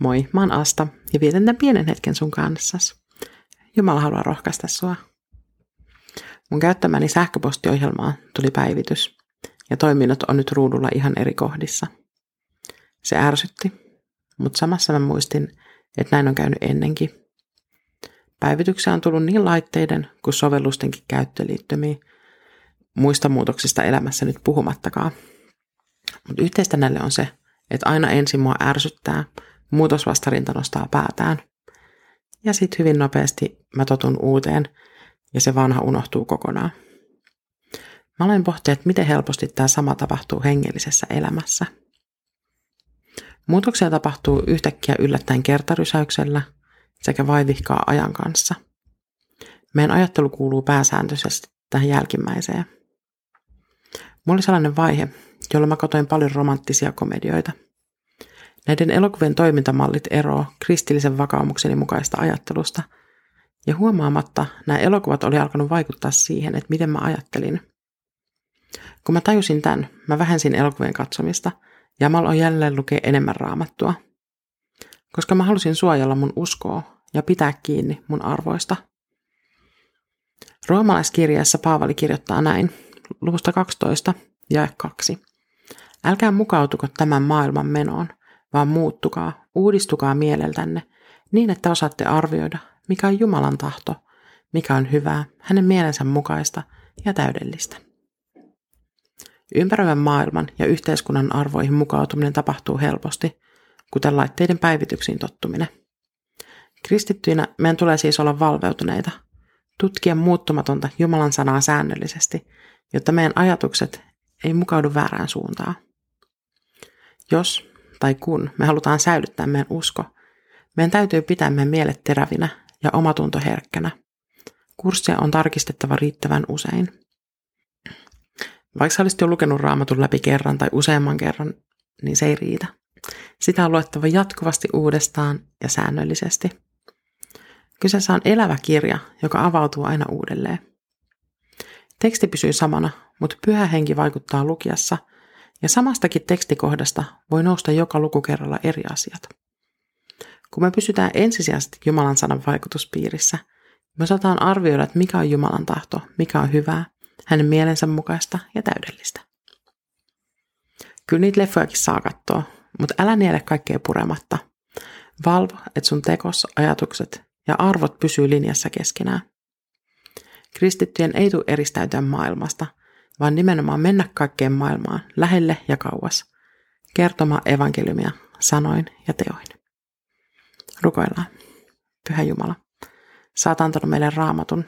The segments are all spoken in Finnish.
Moi, mä oon Asta ja vietän tämän pienen hetken sun kanssas. Jumala haluaa rohkaista sua. Mun käyttämäni sähköpostiohjelmaan tuli päivitys ja toiminnot on nyt ruudulla ihan eri kohdissa. Se ärsytti, mutta samassa mä muistin, että näin on käynyt ennenkin. Päivityksiä on tullut niin laitteiden kuin sovellustenkin käyttöliittymiin, muista muutoksista elämässä nyt puhumattakaan. Mutta yhteistä näille on se, että aina ensin mua ärsyttää, muutosvastarinta nostaa päätään. Ja sitten hyvin nopeasti mä totun uuteen ja se vanha unohtuu kokonaan. Mä olen pohtinut, että miten helposti tämä sama tapahtuu hengellisessä elämässä. Muutoksia tapahtuu yhtäkkiä yllättäen kertarysäyksellä sekä vaivihkaa ajan kanssa. Meidän ajattelu kuuluu pääsääntöisesti tähän jälkimmäiseen. Mulla oli sellainen vaihe, jolla mä katoin paljon romanttisia komedioita. Näiden elokuvien toimintamallit eroo kristillisen vakaumukseni mukaista ajattelusta, ja huomaamatta nämä elokuvat oli alkanut vaikuttaa siihen, että miten mä ajattelin. Kun mä tajusin tämän, mä vähensin elokuvien katsomista, ja mä aloin jälleen lukea enemmän raamattua. Koska mä halusin suojella mun uskoa ja pitää kiinni mun arvoista. Roomalaiskirjassa Paavali kirjoittaa näin, luvusta 12, ja 2. Älkää mukautuko tämän maailman menoon, vaan muuttukaa, uudistukaa mieleltänne, niin että osaatte arvioida, mikä on Jumalan tahto, mikä on hyvää, hänen mielensä mukaista ja täydellistä. Ympäröivän maailman ja yhteiskunnan arvoihin mukautuminen tapahtuu helposti, kuten laitteiden päivityksiin tottuminen. Kristittyinä meidän tulee siis olla valveutuneita, tutkia muuttumatonta Jumalan sanaa säännöllisesti, jotta meidän ajatukset ei mukaudu väärään suuntaan. Jos tai kun me halutaan säilyttää meidän usko, meidän täytyy pitää meidän mielet terävinä ja omatunto herkkänä. Kurssia on tarkistettava riittävän usein. Vaikka olisit jo lukenut raamatun läpi kerran tai useamman kerran, niin se ei riitä. Sitä on luettava jatkuvasti uudestaan ja säännöllisesti. Kyseessä on elävä kirja, joka avautuu aina uudelleen. Teksti pysyy samana, mutta pyhä henki vaikuttaa lukiassa, ja samastakin tekstikohdasta voi nousta joka lukukerralla eri asiat. Kun me pysytään ensisijaisesti Jumalan sanan vaikutuspiirissä, me osataan arvioida, että mikä on Jumalan tahto, mikä on hyvää, hänen mielensä mukaista ja täydellistä. Kyllä niitä leffojakin saa katsoa, mutta älä niele kaikkea purematta. Valvo, että sun tekos, ajatukset ja arvot pysyy linjassa keskenään. Kristittyjen ei tule eristäytyä maailmasta, vaan nimenomaan mennä kaikkeen maailmaan, lähelle ja kauas, kertomaan evankeliumia sanoin ja teoin. Rukoillaan. Pyhä Jumala, oot antanut meille raamatun,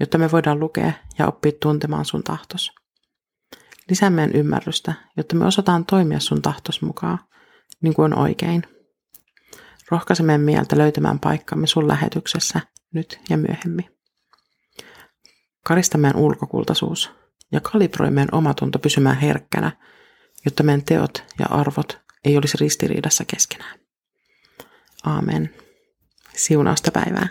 jotta me voidaan lukea ja oppia tuntemaan sun tahtos. Lisää meidän ymmärrystä, jotta me osataan toimia sun tahtos mukaan, niin kuin on oikein. Rohkaise meidän mieltä löytämään paikkamme sun lähetyksessä nyt ja myöhemmin. Karista meidän ulkokultaisuus ja kalibroi meidän omatunto pysymään herkkänä, jotta meidän teot ja arvot ei olisi ristiriidassa keskenään. Aamen. Siunausta päivää.